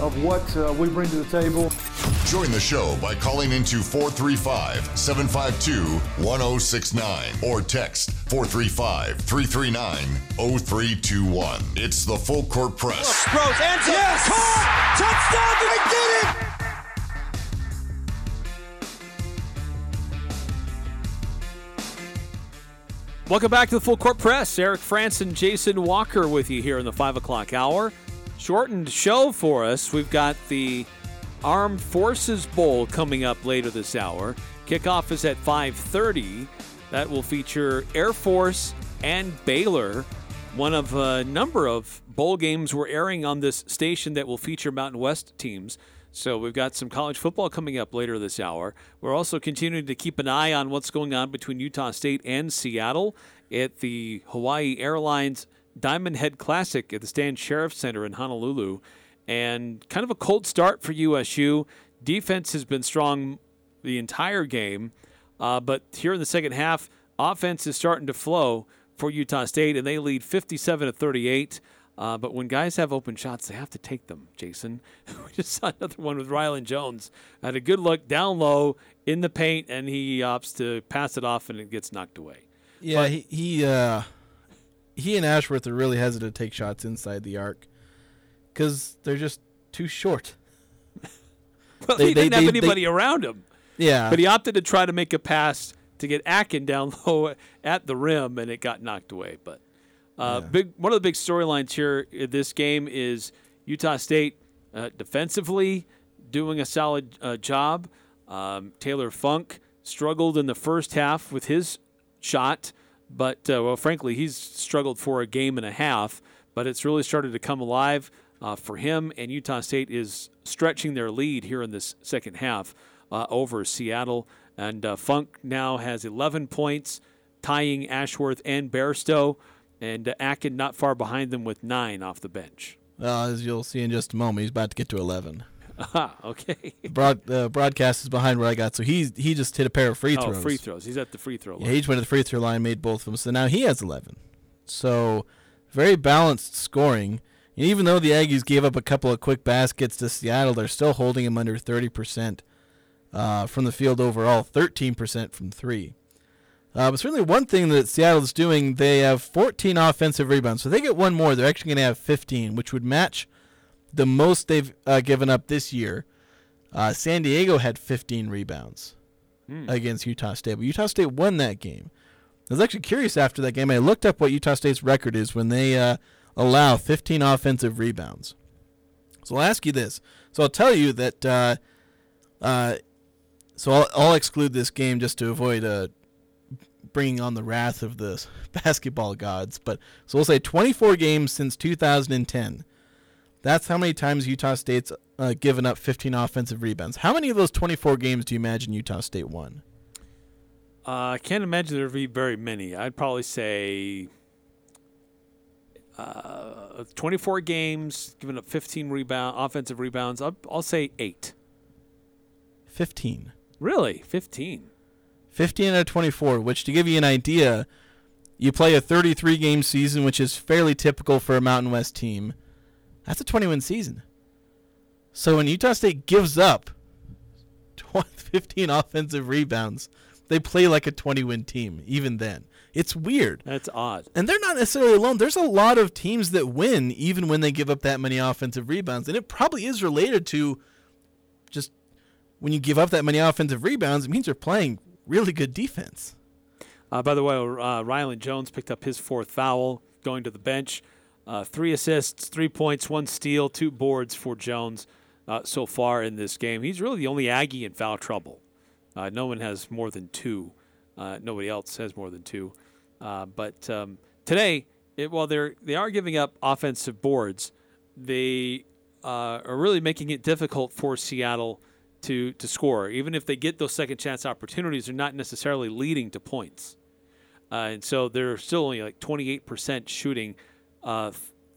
of what uh, we bring to the table. Join the show by calling into 435 752 1069 or text 435 339 0321. It's the Full Court Press. Sproles, answer. Yes! Caught! Touchdown! I did it! Welcome back to the Full Court Press. Eric Frandsen, Jason Walker with you here in the 5 o'clock hour. Shortened show for us. We've got the Armed Forces Bowl coming up later this hour. Kickoff is at 5:30. That will feature Air Force and Baylor. One of a number of bowl games we're airing on this station that will feature Mountain West teams. So we've got some college football coming up later this hour. We're also continuing to keep an eye on what's going on between Utah State and Seattle at the Hawaiian Airlines Diamond Head Classic at the Stan Sheriff Center in Honolulu. And kind of a cold start for USU. Defense has been strong the entire game, uh, but here in the second half, offense is starting to flow for Utah State, and they lead 57 to 38. Uh, but when guys have open shots, they have to take them, Jason. we just saw another one with Rylan Jones. Had a good look down low in the paint, and he opts to pass it off, and it gets knocked away. Yeah, But- he he, uh, he and Ashworth are really hesitant to take shots inside the arc because they're just too short. Well, They- he they- didn't have they- anybody around him. Yeah, But he opted to try to make a pass to get Akin down low at the rim, and it got knocked away. But uh, big one of the big storylines here in this game is Utah State uh, defensively doing a solid uh, job. Um, Taylor Funk struggled in the first half with his shot, but uh, well, frankly, he's struggled for a game and a half. But it's really started to come alive uh, for him, and Utah State is stretching their lead here in this second half uh, over Seattle. And uh, Funk now has 11 points, tying Ashworth and Bairstow, and uh, Akin not far behind them with nine off the bench. as you'll see in just a moment, he's about to get to eleven. Aha, okay. Broad uh, broadcast is behind what I got, so he's he just hit a pair of free oh, throws. free throws. He's at the free throw line. Yeah, he just went to the free throw line, made both of them. So now he has 11. So very balanced scoring. And even though the Aggies gave up a couple of quick baskets to Seattle, they're still holding him under 30% uh, from the field overall, 13% from three. Uh, but certainly one thing that Seattle's doing, they have 14 offensive rebounds. So if they get one more, they're actually going to have 15, which would match the most they've uh, given up this year. Uh, San Diego had 15 rebounds against Utah State, but Utah State won that game. I was actually curious after that game. I looked up what Utah State's record is when they uh, allow 15 offensive rebounds. So I'll ask you this. So I'll tell you that. Uh, uh, so I'll, I'll exclude this game just to avoid uh, bringing on the wrath of the basketball gods. But so we'll say 24 games since 2010. That's how many times Utah State's uh, given up 15 offensive rebounds. How many of those 24 games do you imagine Utah State won? Uh, I can't imagine there'd be very many. I'd probably say uh, 24 games, giving up 15 rebound offensive rebounds. I'll, I'll say eight. 15. Really, 15. 15 out of 24, which to give you an idea, you play a 33 game season, which is fairly typical for a Mountain West team. That's a 20 win season. So when Utah State gives up 15 offensive rebounds, they play like a 20 win team, even then. It's weird. That's odd. And they're not necessarily alone. There's a lot of teams that win even when they give up that many offensive rebounds. And it probably is related to just when you give up that many offensive rebounds, it means you're playing really good defense. Uh, by the way, uh, Rylan Jones picked up his fourth foul, going to the bench. Uh, three assists, three points, one steal, two boards for Jones uh, so far in this game. He's really the only Aggie in foul trouble. Uh, no one has more than two. Uh, nobody else has more than two. Uh, but um, today, it, while they're they are giving up offensive boards, they uh, are really making it difficult for Seattle to to score. Even if they get those second chance opportunities, they're not necessarily leading to points. And so they're still only like 28% shooting uh,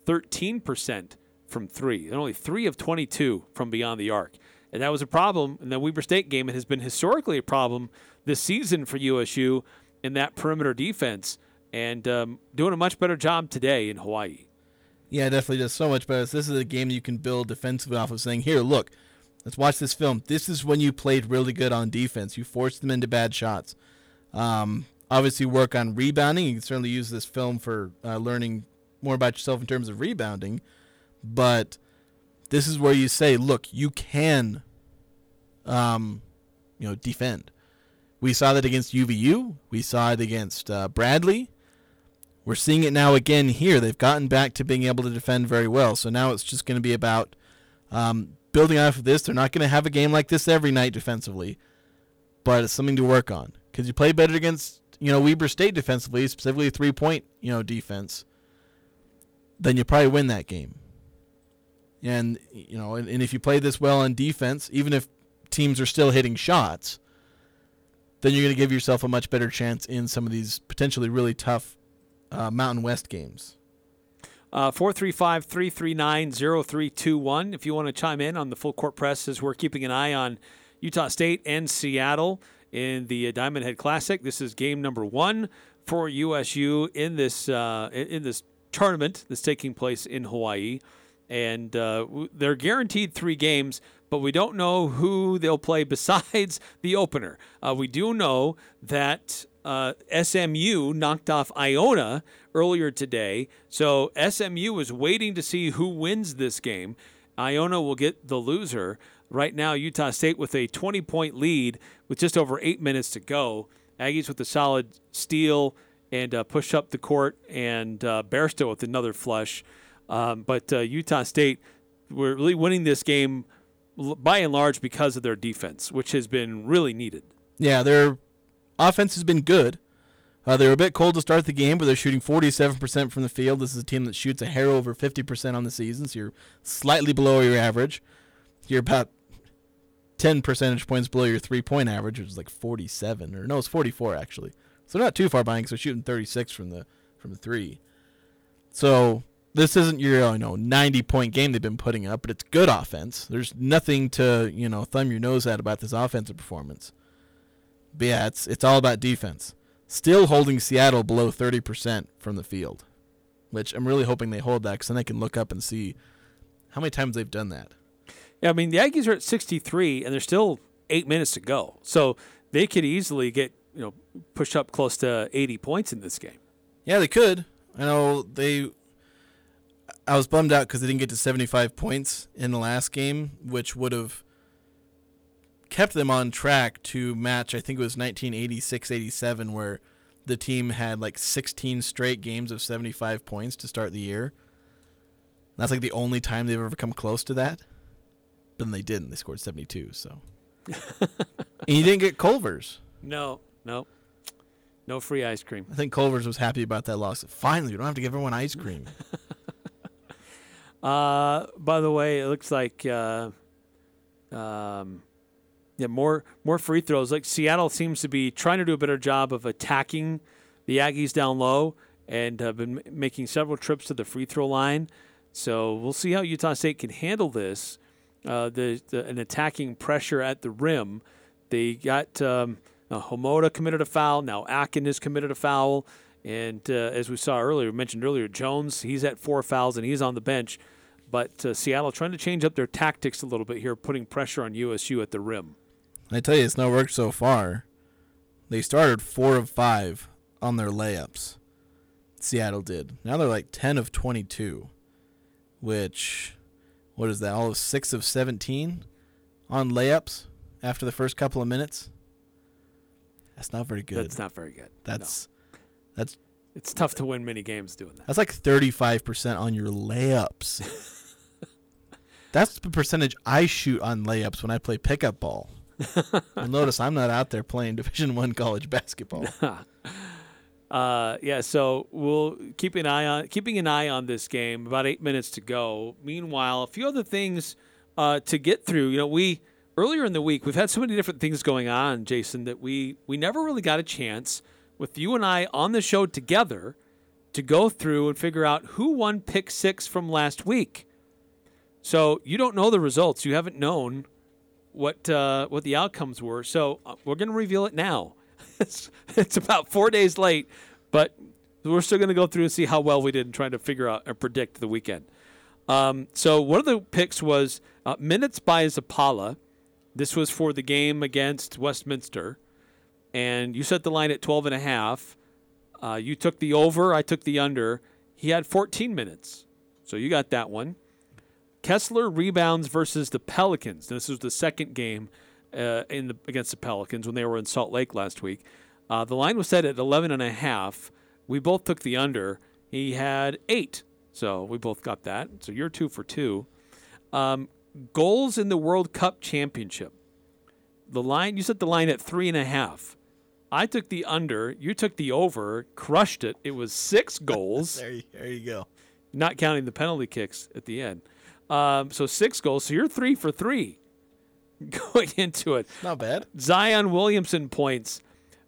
13% from three, and only three of 22 from beyond the arc. And that was a problem in the Weber State game. It has been historically a problem this season for USU in that perimeter defense, and um, doing a much better job today in Hawaii. Yeah, definitely does so much better. This is a game you can build defensively off of saying, here, look, let's watch this film. This is when you played really good on defense. You forced them into bad shots. Um, obviously, work on rebounding. You can certainly use this film for uh, learning more about yourself in terms of rebounding. But this is where you say, look, you can, um, you know, defend. We saw that against UVU. We saw it against uh, Bradley. We're seeing it now again here. They've gotten back to being able to defend very well. So now it's just going to be about um, building off of this. They're not going to have a game like this every night defensively, but it's something to work on because you play better against you know Weber State defensively, specifically three point you know defense. Then you probably win that game. And you know, and, and if you play this well on defense, even if teams are still hitting shots, then you're going to give yourself a much better chance in some of these potentially really tough uh, Mountain West games. Uh, 435 339 0321. If you want to chime in on the full court press, as we're keeping an eye on Utah State and Seattle in the Diamond Head Classic. This is game number one for USU in this uh, in this tournament that's taking place in Hawaii, and uh, they're guaranteed three games. But we don't know who they'll play besides the opener. Uh, we do know that uh, SMU knocked off Iona earlier today. So SMU is waiting to see who wins this game. Iona will get the loser. Right now, Utah State with a 20 point lead with just over eight minutes to go. Aggies with a solid steal and uh, push up the court, and uh, Bairstow with another flush. Um, but uh, Utah State, we're really winning this game by and large because of their defense, which has been really needed. Yeah, their offense has been good. Uh, they were a bit cold to start the game, but they're shooting 47% from the field. This is a team that shoots a hair over 50% on the season, so you're slightly below your average. You're about 10 percentage points below your three point average, which is like 47, or no, it's 44 actually. So not too far behind because they're shooting 36 from the from the three. So this isn't your you know 90 point game they've been putting up, but it's good offense. There's nothing to you know thumb your nose at about this offensive performance. But yeah, it's it's all about defense. Still holding Seattle below 30% from the field, which I'm really hoping they hold that because then I can look up and see how many times they've done that. Yeah, I mean the Aggies are at 63 and there's still eight minutes to go, so they could easily get you know push up close to 80 points in this game. Yeah, they could. I know they. I was bummed out because they didn't get to 75 points in the last game, which would have kept them on track to match. I think it was 1986-87, where the team had like 16 straight games of 75 points to start the year. That's like the only time they've ever come close to that. But then they didn't. They scored 72. So, and you didn't get Culver's. No, no, no free ice cream. I think Culver's was happy about that loss. Finally, we don't have to give everyone ice cream. uh, by the way, it looks like uh, um, yeah, more more free throws. Like Seattle seems to be trying to do a better job of attacking the Aggies down low, and have been making several trips to the free throw line. So we'll see how Utah State can handle this. Uh, the, the, an attacking pressure at the rim. They got um, uh, Hamoda committed a foul. Now Akin has committed a foul. And uh, as we saw earlier, mentioned earlier, Jones, he's at four fouls and he's on the bench. But uh, Seattle trying to change up their tactics a little bit here, putting pressure on USU at the rim. I tell you, it's not worked so far. They started four of five on their layups. Seattle did. Now they're like 10 of 22, which, what is that? All of six of 17 on layups after the first couple of minutes. That's not very good. That's not very good. That's no. that's it's tough to win many games doing that. That's like 35% on your layups. that's the percentage I shoot on layups when I play pickup ball. You'll notice I'm not out there playing Division One college basketball. uh, yeah, so we'll keep an eye on keeping an eye on this game. About eight minutes to go. Meanwhile, a few other things uh, to get through. You know, we earlier in the week we've had so many different things going on, Jason, that we we never really got a chance with you and I on the show together to go through and figure out who won pick six from last week. So you don't know the results. You haven't known what uh, what the outcomes were. So uh, we're going to reveal it now. it's, it's about four days late, but we're still going to go through and see how well we did in trying to figure out or predict the weekend. Um, so one of the picks was uh, minutes by Zapala. This was for the game against Westminster, and you set the line at 12 and a half. Uh, you took the over, I took the under. He had 14 minutes, so you got that one. Kessler rebounds versus the Pelicans. This was the second game uh, in the, against the Pelicans when they were in Salt Lake last week. Uh, the line was set at 11 and a half. We both took the under. He had eight, so we both got that. So you're two for two. Um, goals in the World Cup Championship. The line you set the line at three and a half. I took the under. You took the over. Crushed it. It was six goals, There you, there you go. not counting the penalty kicks at the end. Um, so six goals. So you're three for three going into it. Not bad. Zion Williamson points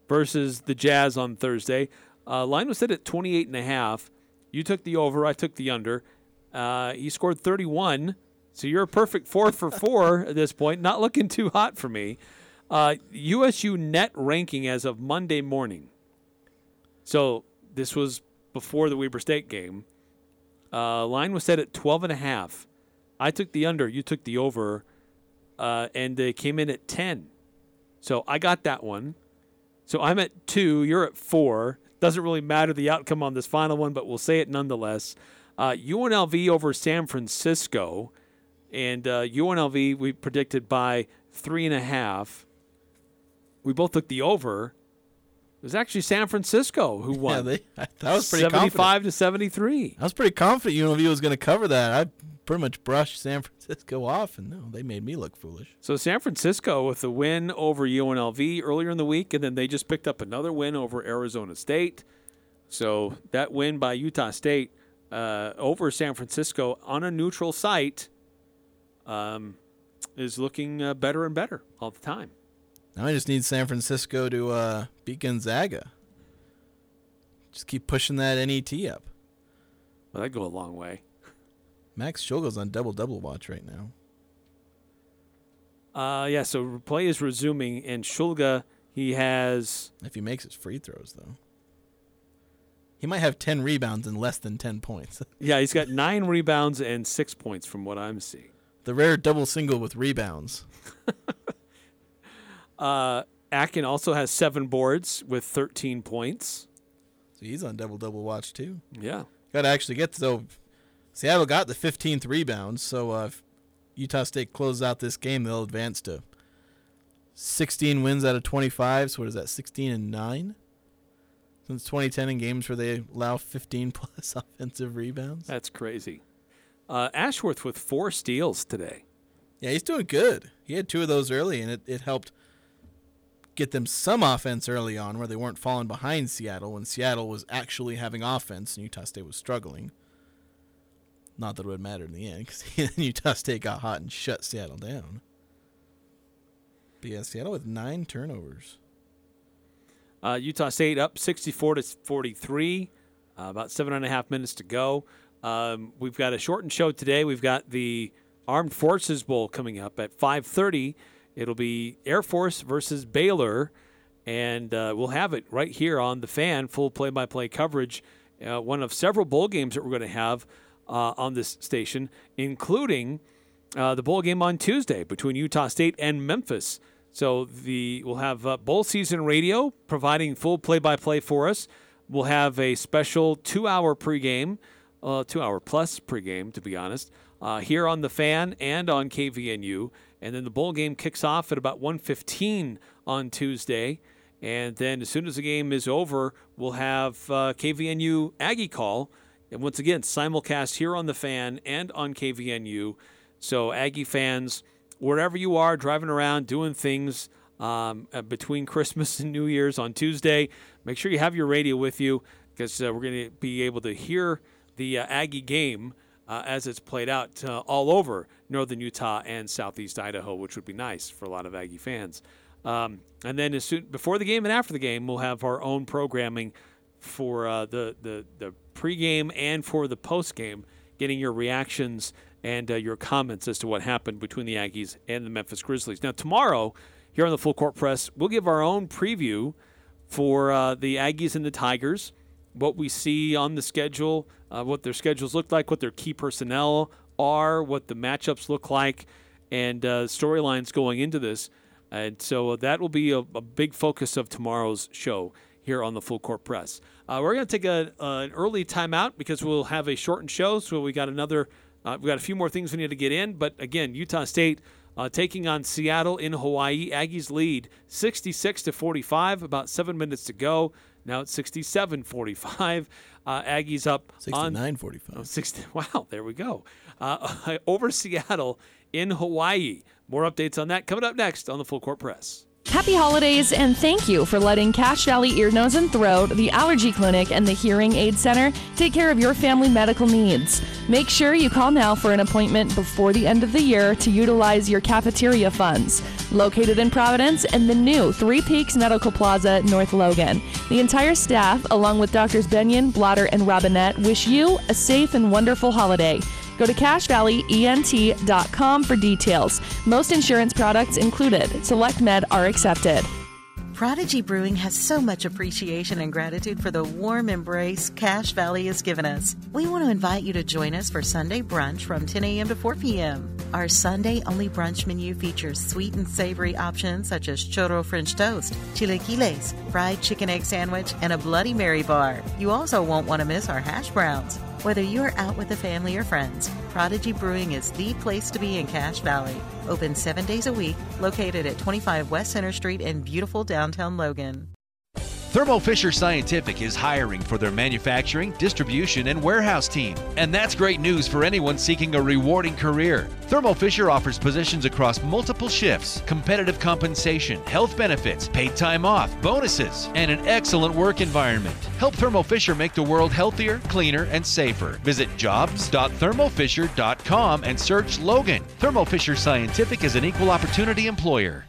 versus the Jazz on Thursday. Uh, line was set at 28 and a half. You took the over. I took the under. Uh, he scored 31. So you're a perfect four for four at this point. Not looking too hot for me. Uh, USU net ranking as of Monday morning. So this was before the Weber State game. Uh, line was set at 12 and a half. I took the under. You took the over. Uh, and they came in at 10. So I got that one. So I'm at two. You're at four. Doesn't really matter the outcome on this final one, but we'll say it nonetheless. Uh, UNLV over San Francisco. And uh, UNLV, we predicted by three and a half. We both took the over. It was actually San Francisco who won. Yeah, they, I was pretty confident. 75 to 73. I was pretty confident UNLV was going to cover that. I pretty much brushed San Francisco off, and no, they made me look foolish. So San Francisco with the win over UNLV earlier in the week, and then they just picked up another win over Arizona State. So that win by Utah State uh, over San Francisco on a neutral site um, is looking uh, better and better all the time. Now I just need San Francisco to uh, beat Gonzaga. Just keep pushing that NET up. Well, that'd go a long way. Max Shulga's on double double watch right now. Uh, yeah, so play is resuming, and Shulga, he has If he makes his free throws, though, he might have ten rebounds and less than ten points. yeah he's got nine rebounds and six points from what I'm seeing. The rare double single with rebounds. Uh, Akin also has seven boards with 13 points. So he's on double double watch too. Yeah. Got to actually get so. Seattle got the 15th rebound, so uh, if Utah State closes out this game, they'll advance to 16 wins out of 25. So what is that? 16 and nine since 2010 in games where they allow 15 plus offensive rebounds. That's crazy. Uh, Ashworth with four steals today. Yeah, he's doing good. He had two of those early, and it, it helped get them some offense early on where they weren't falling behind Seattle when Seattle was actually having offense and Utah State was struggling. Not that it would matter in the end because Utah State got hot and shut Seattle down. But yeah, Seattle with nine turnovers. Uh, Utah State up 64 to 43. Uh, about seven and a half minutes to go. Um, we've got a shortened show today. We've got the Armed Forces Bowl coming up at 5:30. It'll be Air Force versus Baylor, and uh, we'll have it right here on the fan, full play-by-play coverage. Uh, one of several bowl games that we're going to have uh, on this station, including uh, the bowl game on Tuesday between Utah State and Memphis. So the we'll have uh, bowl season radio providing full play-by-play for us. We'll have a special two-hour pregame, uh, two-hour plus pregame, to be honest, uh, here on the fan and on KVNU. And then the bowl game kicks off at about 1:15 on Tuesday. And then as soon as the game is over, we'll have uh, KVNU Aggie call. And once again, simulcast here on the fan and on KVNU. So Aggie fans, wherever you are, driving around, doing things um, uh, between Christmas and New Year's on Tuesday, make sure you have your radio with you because uh, we're going to be able to hear the uh, Aggie game uh, as it's played out uh, all over northern Utah and southeast Idaho, which would be nice for a lot of Aggie fans. Um, and then as soon before the game and after the game, we'll have our own programming for uh, the, the, the pregame and for the postgame, getting your reactions and uh, your comments as to what happened between the Aggies and the Memphis Grizzlies. Now, tomorrow, here on the Full Court Press, we'll give our own preview for uh, the Aggies and the Tigers, what we see on the schedule, uh, what their schedules look like, what their key personnel are, what the matchups look like, and uh, storylines going into this. And so that will be a, a, big focus of tomorrow's show here on the Full Court Press. Uh, we're going to take a, an early timeout because we'll have a shortened show. So we got another, uh, we got a few more things we need to get in. But again, Utah State uh, taking on Seattle in Hawaii. Aggies lead 66 to 45. About seven minutes to go. Now it's 67 45. Uh, Aggies up 69 45. Oh, 60, wow, there we go. Uh, over Seattle in Hawaii. More updates on that coming up next on the Full Court Press. Happy holidays and thank you for letting Cache Valley Ear, Nose, and Throat, the Allergy Clinic, and the Hearing Aid Center take care of your family medical needs. Make sure you call now for an appointment before the end of the year to utilize your cafeteria funds. Located in Providence and the new Three Peaks Medical Plaza, North Logan. The entire staff, along with Doctors Benyon, Blotter, and Robinette, wish you a safe and wonderful holiday. Go to cachevalleyent.com for details. Most insurance products included. Select Med are accepted. Prodigy Brewing has so much appreciation and gratitude for the warm embrace Cache Valley has given us. We want to invite you to join us for Sunday brunch from 10 a.m. to 4 p.m. Our Sunday only brunch menu features sweet and savory options such as churro French toast, chilaquiles, fried chicken egg sandwich, and a Bloody Mary bar. You also won't want to miss our hash browns. Whether you're out with the family or friends, Prodigy Brewing is the place to be in Cache Valley. Open seven days a week, located at 25 West Center Street in beautiful downtown Logan. Thermo Fisher Scientific is hiring for their manufacturing, distribution, and warehouse team. And that's great news for anyone seeking a rewarding career. Thermo Fisher offers positions across multiple shifts, competitive compensation, health benefits, paid time off, bonuses, and an excellent work environment. Help Thermo Fisher make the world healthier, cleaner, and safer. Visit jobs.thermofisher.com and search Logan. Thermo Fisher Scientific is an equal opportunity employer.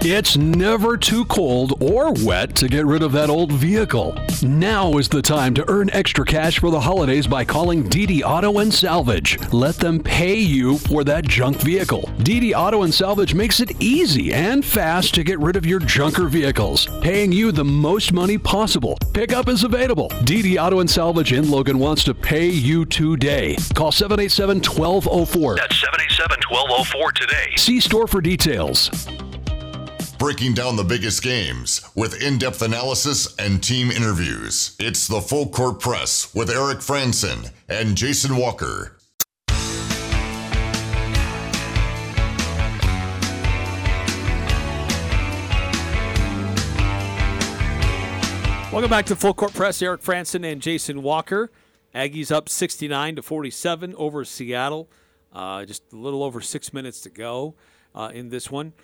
It's never too cold or wet to get rid of that old vehicle. Now is the time to earn extra cash for the holidays by calling DD Auto and Salvage. Let them pay you for that junk vehicle. DD Auto and Salvage makes it easy and fast to get rid of your junker vehicles, paying you the most money possible. Pickup is available. DD Auto and Salvage in Logan wants to pay you today. Call 787 1204. That's 787 1204 today. See store for details breaking down the biggest games with in depth analysis and team interviews. It's the Full Court Press with Eric Frandsen and Jason Walker. Welcome back to Full Court Press. Eric Frandsen and Jason Walker. Aggies up 69 to 47 over Seattle. Uh, just a little over six minutes to go uh, in this one.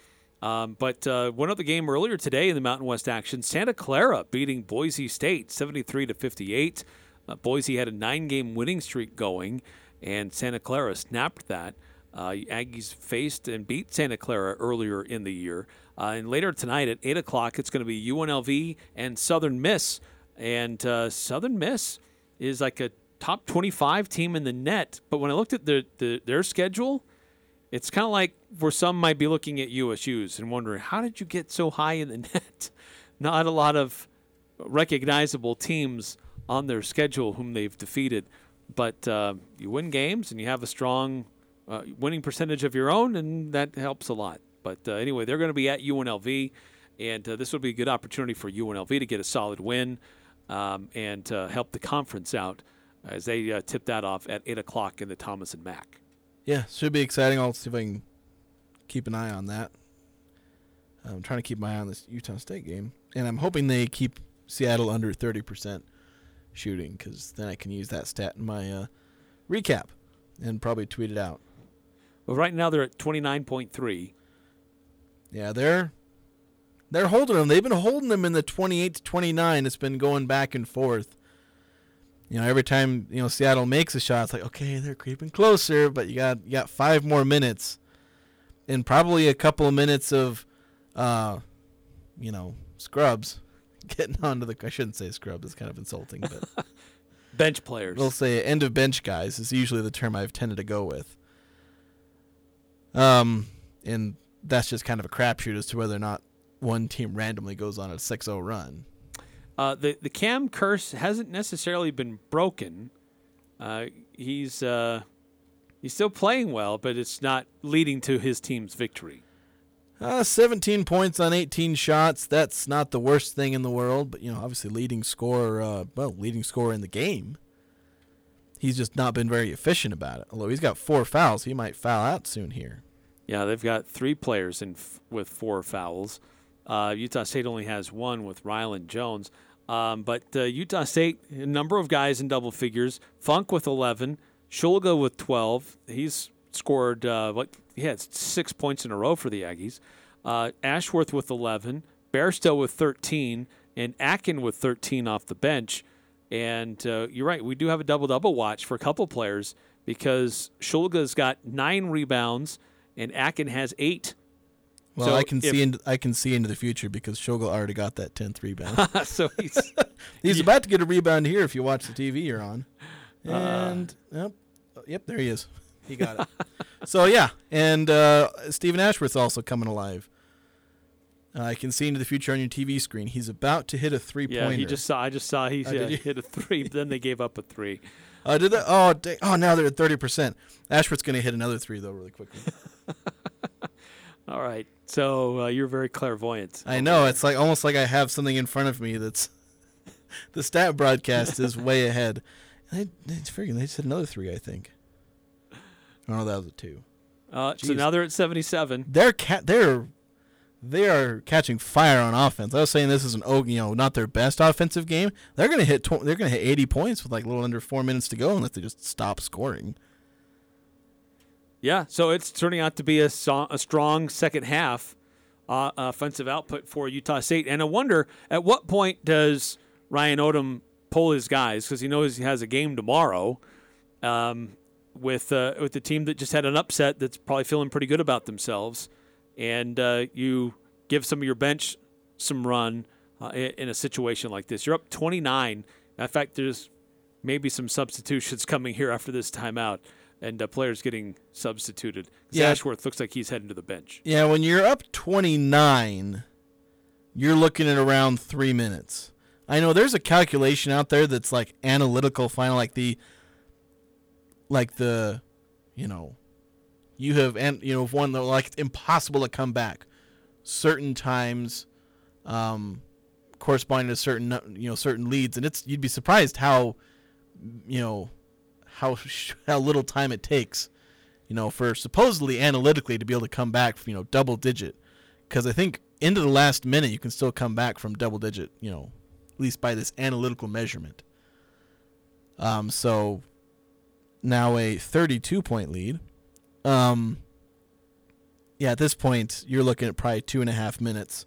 Um, but uh, one other game earlier today in the Mountain West action, Santa Clara beating Boise State 73 to 58. Uh, Boise had a nine-game winning streak going, and Santa Clara snapped that. Uh, Aggies faced and beat Santa Clara earlier in the year. Uh, and later tonight at 8 o'clock, it's going to be UNLV and Southern Miss. And uh, Southern Miss is like a top 25 team in the net. But when I looked at the, the their schedule, it's kind of like where some might be looking at USU's and wondering, how did you get so high in the net? Not a lot of recognizable teams on their schedule whom they've defeated. But uh, you win games and you have a strong uh, winning percentage of your own, and that helps a lot. But uh, anyway, they're going to be at UNLV, and uh, this will be a good opportunity for UNLV to get a solid win um, and uh, help the conference out as they uh, tip that off at 8 o'clock in the Thomas and Mack. Yeah, should be exciting. I'll see if I can keep an eye on that. I'm trying to keep my eye on this Utah State game, and I'm hoping they keep Seattle under 30% shooting, because then I can use that stat in my uh, recap and probably tweet it out. Well, right now they're at 29.3. Yeah, they're they're holding them. They've been holding them in the 28 to 29. It's been going back and forth you know, every time you know Seattle makes a shot, it's like okay, they're creeping closer, but you got you got five more minutes, and probably a couple of minutes of, uh, you know, scrubs, getting onto the. I shouldn't say scrub. That's kind of insulting, but bench players. We'll say end of bench guys is usually the term I've tended to go with. Um, and that's just kind of a crapshoot as to whether or not one team randomly goes on a 6-0 run. Uh, the the Cam curse hasn't necessarily been broken. Uh, he's uh, he's still playing well, but it's not leading to his team's victory. Uh, 17 points on 18 shots. That's not the worst thing in the world, but you know, obviously leading scorer, uh, well, leading scorer in the game. He's just not been very efficient about it. Although he's got four fouls, he might foul out soon here. Yeah, they've got three players in f- with four fouls. Uh, Utah State only has one with Rylan Jones. Um, but uh, Utah State, a number of guys in double figures. Funk with 11, Shulga with 12. He's scored uh, what he had six points in a row for the Aggies. Uh, Ashworth with 11, Bairstow with 13, and Akin with 13 off the bench. And uh, you're right, we do have a double double watch for a couple players because Shulga's got nine rebounds and Akin has eight. Well, so I can if, see into, I can see into the future because Shulga already got that tenth rebound. so he's he's yeah. about to get a rebound here if you watch the TV you're on. And uh, yep, yep, there he is. He got it. so yeah, and uh, Steven Ashworth's also coming alive. Uh, I can see into the future on your TV screen. He's about to hit a three pointer. Yeah, he just saw. I just saw he uh, hit a three. then they gave up a three. Uh, did they? Oh, dang, oh, now they're at thirty percent. Ashworth's going to hit another three though, really quickly. All right, so uh, you're very clairvoyant. I know. It's like almost like I have something in front of me that's the stat broadcast is way ahead. They, they freaking they said another three, I think. Oh, no, that was a two. Uh, so now they're at 77. They're ca- they're they are catching fire on offense. I was saying this is an you know not their best offensive game. They're gonna hit tw- they're gonna hit 80 points with like a little under four minutes to go unless they just stop scoring. Yeah, so it's turning out to be a, so- a strong second half uh, offensive output for Utah State, and I wonder at what point does Ryan Odom pull his guys because he knows he has a game tomorrow. Um, with uh, with the team that just had an upset that's probably feeling pretty good about themselves, and uh, you give some of your bench some run uh, in a situation like this. You're up 29. In fact, there's maybe some substitutions coming here after this timeout, and uh, players getting substituted. Yeah. Ashworth looks like he's heading to the bench. Yeah, when you're up 29, you're looking at around three minutes. I know there's a calculation out there that's like analytical, final, like the like the, you know, you have and you know one that like it's impossible to come back. Certain times, um, corresponding to certain you know certain leads, and it's you'd be surprised how, you know, how how little time it takes, you know, for supposedly analytically to be able to come back from you know double digit, because I think into the last minute you can still come back from double digit, you know, at least by this analytical measurement. Um, so now a 32 point lead. Um, yeah, at this point, you're looking at probably two and a half minutes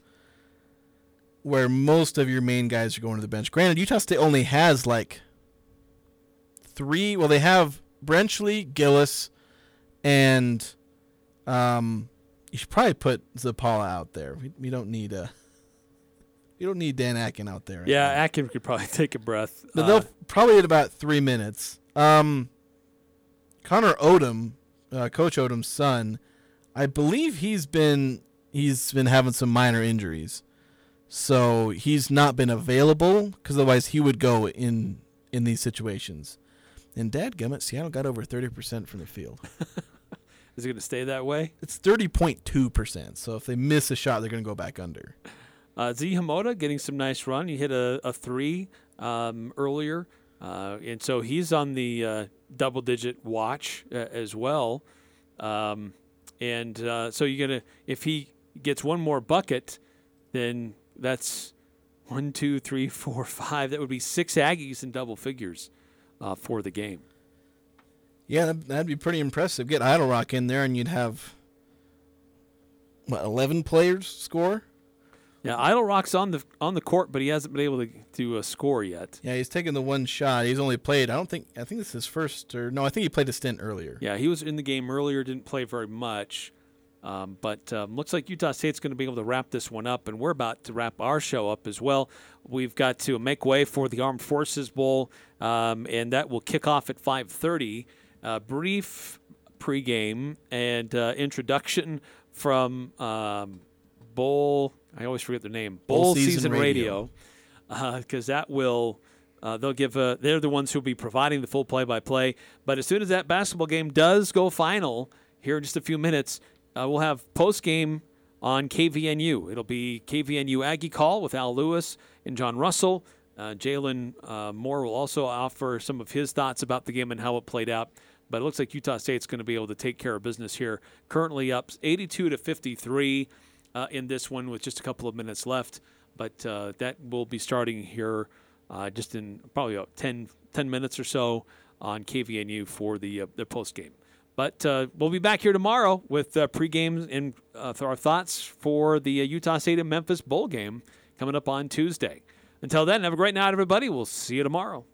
where most of your main guys are going to the bench. Granted, Utah State only has like three. Well, they have Brenchley, Gillis, and um, you should probably put Zapala out there. We, we don't need a. You don't need Dan Akin out there. Right yeah, now. Akin could probably take a breath. But they'll uh, probably at about three minutes. Um, Connor Odom, uh, Coach Odom's son, I believe he's been he's been having some minor injuries, so he's not been available because otherwise he would go in in these situations. And Dad Gummit, Seattle got over thirty percent from the field. Is it going to stay that way? It's thirty point two percent. So if they miss a shot, they're going to go back under. Uh, Zee Hamoda getting some nice run. He hit a, a three um, earlier, uh, and so he's on the uh, double digit watch uh, as well. Um, and uh, so you're gonna if he gets one more bucket, then that's one, two, three, four, five. That would be six Aggies in double figures uh, for the game. Yeah, that'd be pretty impressive. Get Idle Rock in there, and you'd have what eleven players score. Yeah, Idle Rock's on the on the court, but he hasn't been able to to uh, score yet. Yeah, he's taken the one shot. He's only played. I don't think. I think this is his first or no. I think he played a stint earlier. Yeah, he was in the game earlier. Didn't play very much. Um, but um, looks like Utah State's going to be able to wrap this one up, and we're about to wrap our show up as well. We've got to make way for the Armed Forces Bowl, um, and that will kick off at 5:30. Uh, brief pregame and uh, introduction from um, Bowl. I always forget their name. Bowl, Bowl Season, Season Radio, because that will. Uh, they'll give. A, they're the ones who'll be providing the full play-by-play. But as soon as that basketball game does go final here in just a few minutes, uh, we'll have post-game on KVNU. It'll be KVNU Aggie Call with Al Lewis and John Russell. Uh, Jalen uh, Moore will also offer some of his thoughts about the game and how it played out. But it looks like Utah State's going to be able to take care of business here. Currently up 82 to 53 uh, in this one with just a couple of minutes left. But uh, that will be starting here uh, just in probably about 10, 10 minutes or so on KVNU for the uh, the post game. But uh, we'll be back here tomorrow with uh, pregame and uh, our thoughts for the uh, Utah State and Memphis bowl game coming up on Tuesday. Until then, have a great night, everybody. We'll see you tomorrow.